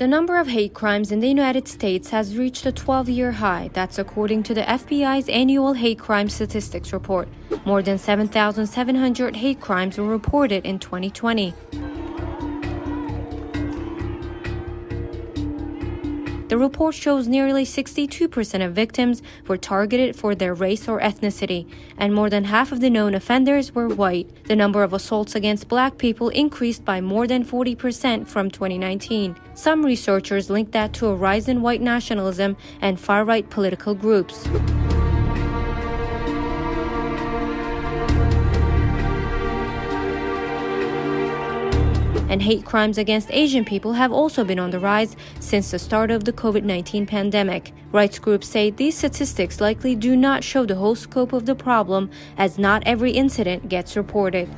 The number of hate crimes in the United States has reached a 12 year high. That's according to the FBI's annual hate crime statistics report. More than 7,700 hate crimes were reported in 2020. The report shows nearly 62% of victims were targeted for their race or ethnicity, and more than half of the known offenders were white. The number of assaults against black people increased by more than 40% from 2019. Some researchers link that to a rise in white nationalism and far right political groups. And hate crimes against Asian people have also been on the rise since the start of the COVID 19 pandemic. Rights groups say these statistics likely do not show the whole scope of the problem, as not every incident gets reported.